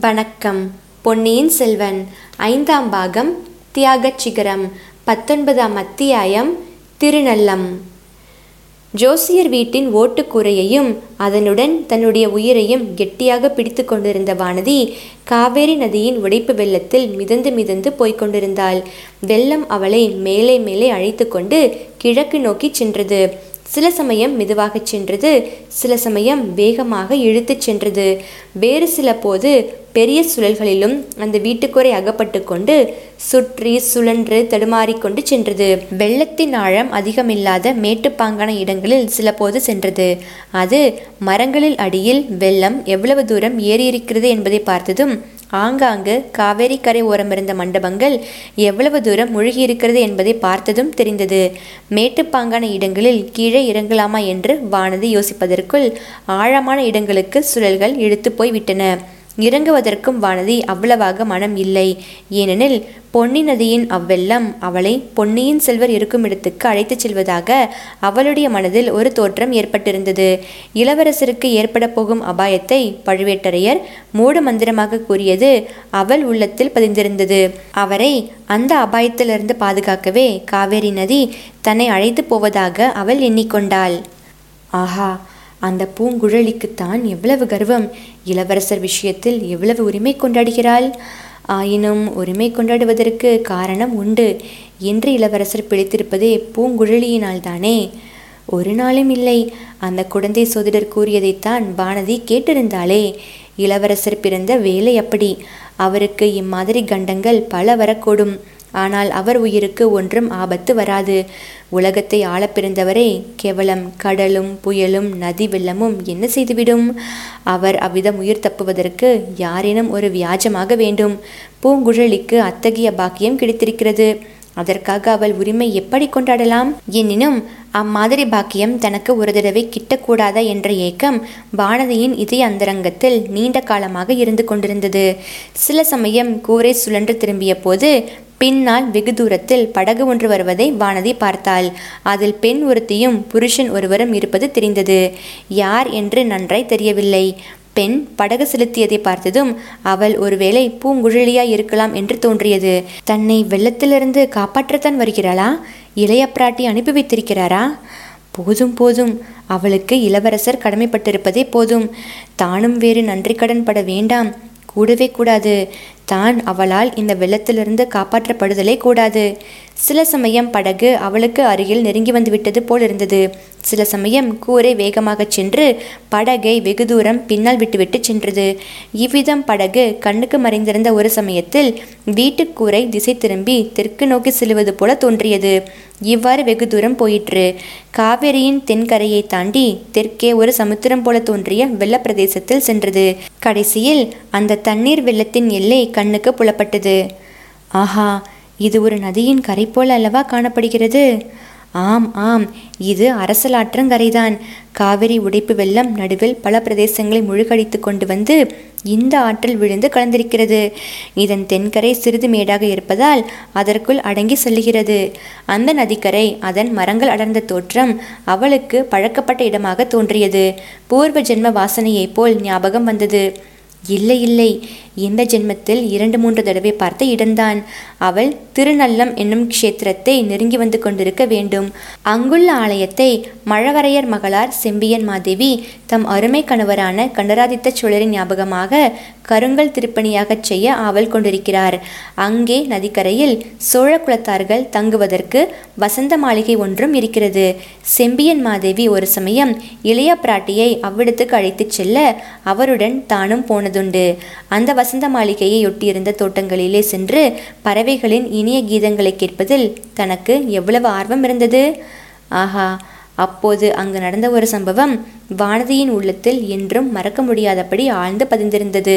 வணக்கம். பொன்னியின் செல்வன் ஐந்தாம் பாகம் தியாகச் சிகரம் பத்தொன்பதாம் அத்தியாயம் திருநல்லம். ஜோசியர் வீட்டின் ஓட்டுக்கூரையையும் அதனுடன் தன்னுடைய உயிரையும் கெட்டியாக பிடித்து கொண்டிருந்த வானதி காவேரி நதியின் உடைப்பு வெள்ளத்தில் மிதந்து மிதந்து போய்க்கொண்டிருந்தாள் வெள்ளம் அவளை மேலே மேலே அழைத்து கொண்டு கிழக்கு நோக்கி சென்றது. சில சமயம் மெதுவாகச் சென்றது சில சமயம் வேகமாக இழுத்துச் சென்றது. வேறு சில போது பெரிய சுழல்களிலும் அந்த வீட்டுக்குறை அகப்பட்டு கொண்டு சுற்றி சுழன்று தடுமாறிக்கொண்டு சென்றது. வெள்ளத்தின் ஆழம் அதிகமில்லாத மேட்டுப்பாங்கான இடங்களில் சில போது சென்றது. அது மரங்களில் அடியில் வெள்ளம் எவ்வளவு தூரம் ஏறியிருக்கிறது என்பதை பார்த்ததும் ஆங்காங்கு காவேரி கரை ஓரமிருந்த மண்டபங்கள் எவ்வளவு தூரம் மூழ்கியிருக்கிறது என்பதை பார்த்ததும் தெரிந்தது. மேட்டுப்பாங்கான இடங்களில் கீழே இறங்கலாமா என்று வானதி யோசிப்பதற்குள் ஆழமான இடங்களுக்கு சுழல்கள் இழுத்து போய் விட்டன இறங்குவதற்கும் வானதி அவ்வளவாக மனம் இல்லை. ஏனெனில் பொன்னி நதியின் அவ்வெல்லம் அவளை பொன்னியின் செல்வர் இருக்கும் இடத்துக்கு அழைத்துச் செல்வதாக அவளுடைய மனதில் ஒரு தோற்றம் ஏற்பட்டிருந்தது. இளவரசருக்கு ஏற்பட போகும் அபாயத்தை பழுவேட்டரையர் மூட மந்திரமாக கூறியது அவள் உள்ளத்தில் பதிந்திருந்தது. அவரை அந்த அபாயத்திலிருந்து பாதுகாக்கவே காவேரி நதி தன்னை அழைத்து போவதாக அவள் எண்ணிக்கொண்டாள். ஆஹா! அந்த பூங்குழலிக்குத்தான் எவ்வளவு கர்வம். இளவரசர் விஷயத்தில் எவ்வளவு உரிமை கொண்டாடுகிறாள்? ஆயினும் உரிமை கொண்டாடுவதற்கு காரணம் உண்டு என்று இளவரசர் பிழைத்திருப்பதே பூங்குழலியினால் தானே. ஒரு நாளும் இல்லை. அந்த குழந்தை சோதிடர் கூறியதைத்தான் வானதி கேட்டிருந்தாளே. இளவரசர் பிறந்த வேலை அப்படி. அவருக்கு இம்மாதிரி கண்டங்கள் பல வரக்கூடும். ஆனால் அவர் உயிருக்கு ஒன்றும் ஆபத்து வராது. உலகத்தை ஆள பிறந்தவரே கேவலம் கடலும் புயலும் நதி வெள்ளமும் என்ன செய்துவிடும்? அவர் அவ்விதம் உயிர் தப்புவதற்கு யாரேனும் ஒரு வியாஜமாக வேண்டும். பூங்குழலிக்கு அத்தகைய பாக்கியம் கிடைத்திருக்கிறது. அதற்காக அவள் உரிமை எப்படி கொண்டாடலாம்? எனினும் அம்மாதிரி பாக்கியம் தனக்கு ஒரு தடவை கிட்டக்கூடாதா என்ற ஏக்கம் வானதியின் இதய அந்தரங்கத்தில் நீண்ட காலமாக இருந்து கொண்டிருந்தது. சில சமயம் கூரை சுழன்று திரும்பிய போது பின்னால் வெகு தூரத்தில் படகு ஒன்று வருவதை வானதி பார்த்தாள். அதில் பெண் ஒருத்தியும் புருஷன் ஒருவரும் இருப்பது தெரிந்தது. யார் என்று நன்றாய் தெரியவில்லை. பெண் படகு செலுத்தியதை பார்த்ததும் அவள் ஒருவேளை பூங்குழலியாய் இருக்கலாம் என்று தோன்றியது. தன்னை வெள்ளத்திலிருந்து காப்பாற்றத்தான் வருகிறாளா? இளைய பிராட்டி அனுப்பி வைத்திருக்கிறாரா போதும் போதும். அவளுக்கு இளவரசர் கடமைப்பட்டிருப்பதே போதும். தானும் வேறு நன்றி கடன் பட வேண்டாம். கூடவே கூடாது. தான் அவளால் இந்த வெள்ளத்திலிருந்து காப்பாற்றப்படுதலே கூடாது. சில சமயம் படகு அவளுக்கு அருகில் நெருங்கி வந்துவிட்டது போல் இருந்தது. சில சமயம் கூரை வேகமாகச் சென்று படகை வெகு தூரம் பின்னால் விட்டுவிட்டு சென்றது. இவ்விதம் படகு கண்ணுக்கு மறைந்திருந்த ஒரு சமயத்தில் வீட்டுக்கூரை திசை திரும்பி தெற்கு நோக்கி செல்வது போல தோன்றியது. இவ்வாறு வெகு தூரம் போயிற்று. காவேரியின் தென்கரையை தாண்டி தெற்கே ஒரு சமுத்திரம் போல தோன்றிய வெள்ளப்பிரதேசத்தில் சென்றது. கடைசியில் அந்த தண்ணீர் வெள்ளத்தின் எல்லை கண்ணுக்கு புலப்பட்டது. ஆஹா! இது ஒரு நதியின் கரை போல் அல்லவா காணப்படுகிறது? ஆம் ஆம். இது அரசலாற்றங்கரைதான் காவிரி உடைப்பு வெள்ளம் நடுவில் பல பிரதேசங்களை முழுகடித்து கொண்டு வந்து இந்த ஆற்றில் விழுந்து கலந்திருக்கிறது. இதன் தென்கரை சிறிது மேடாக இருப்பதால் அதற்குள் அடங்கி செல்லுகிறது. அந்த நதிக்கரை அதன் மரங்கள் அடர்ந்த தோற்றம் அவளுக்கு பழக்கப்பட்ட இடமாக தோன்றியது. பூர்வ ஜென்ம வாசனையைப் போல் ஞாபகம் வந்தது. இல்லை இல்லை. இந்த ஜென்மத்தில் இரண்டு மூன்று தடவை பார்த்த இடம்தான் அவள் திருநல்லம் என்னும் க்ஷேத்திரத்தை நெருங்கி வந்து கொண்டிருக்க வேண்டும். அங்குள்ள ஆலயத்தை மழவரையர் மகளார் செம்பியன் மாதேவி தம் அருமை கணவரான கண்டராதித்த சோழரின் ஞாபகமாக கருங்கல் திருப்பணியாகச் செய்ய ஆவல் கொண்டிருக்கிறார். அங்கே நதிக்கரையில் சோழ குலத்தார்கள் தங்குவதற்கு வசந்த மாளிகை ஒன்றும் இருக்கிறது. செம்பியன் மாதேவி ஒரு சமயம் இளைய பிராட்டியை அவ்விடத்துக்கு அழைத்துச் செல்ல அவருடன் தானும் போனது போனதுண்டு அந்த வசந்த மாளிகையை ஒட்டியிருந்த தோட்டங்களிலே சென்று பறவைகளின் இனிய கீதங்களை கேட்பதில் தனக்கு எவ்வளவு ஆர்வம் இருந்தது? ஆஹா அப்போது அங்கு நடந்த ஒரு சம்பவம் வானதியின் உள்ளத்தில் என்றும் மறக்க முடியாதபடி ஆழ்ந்து பதிந்திருந்தது.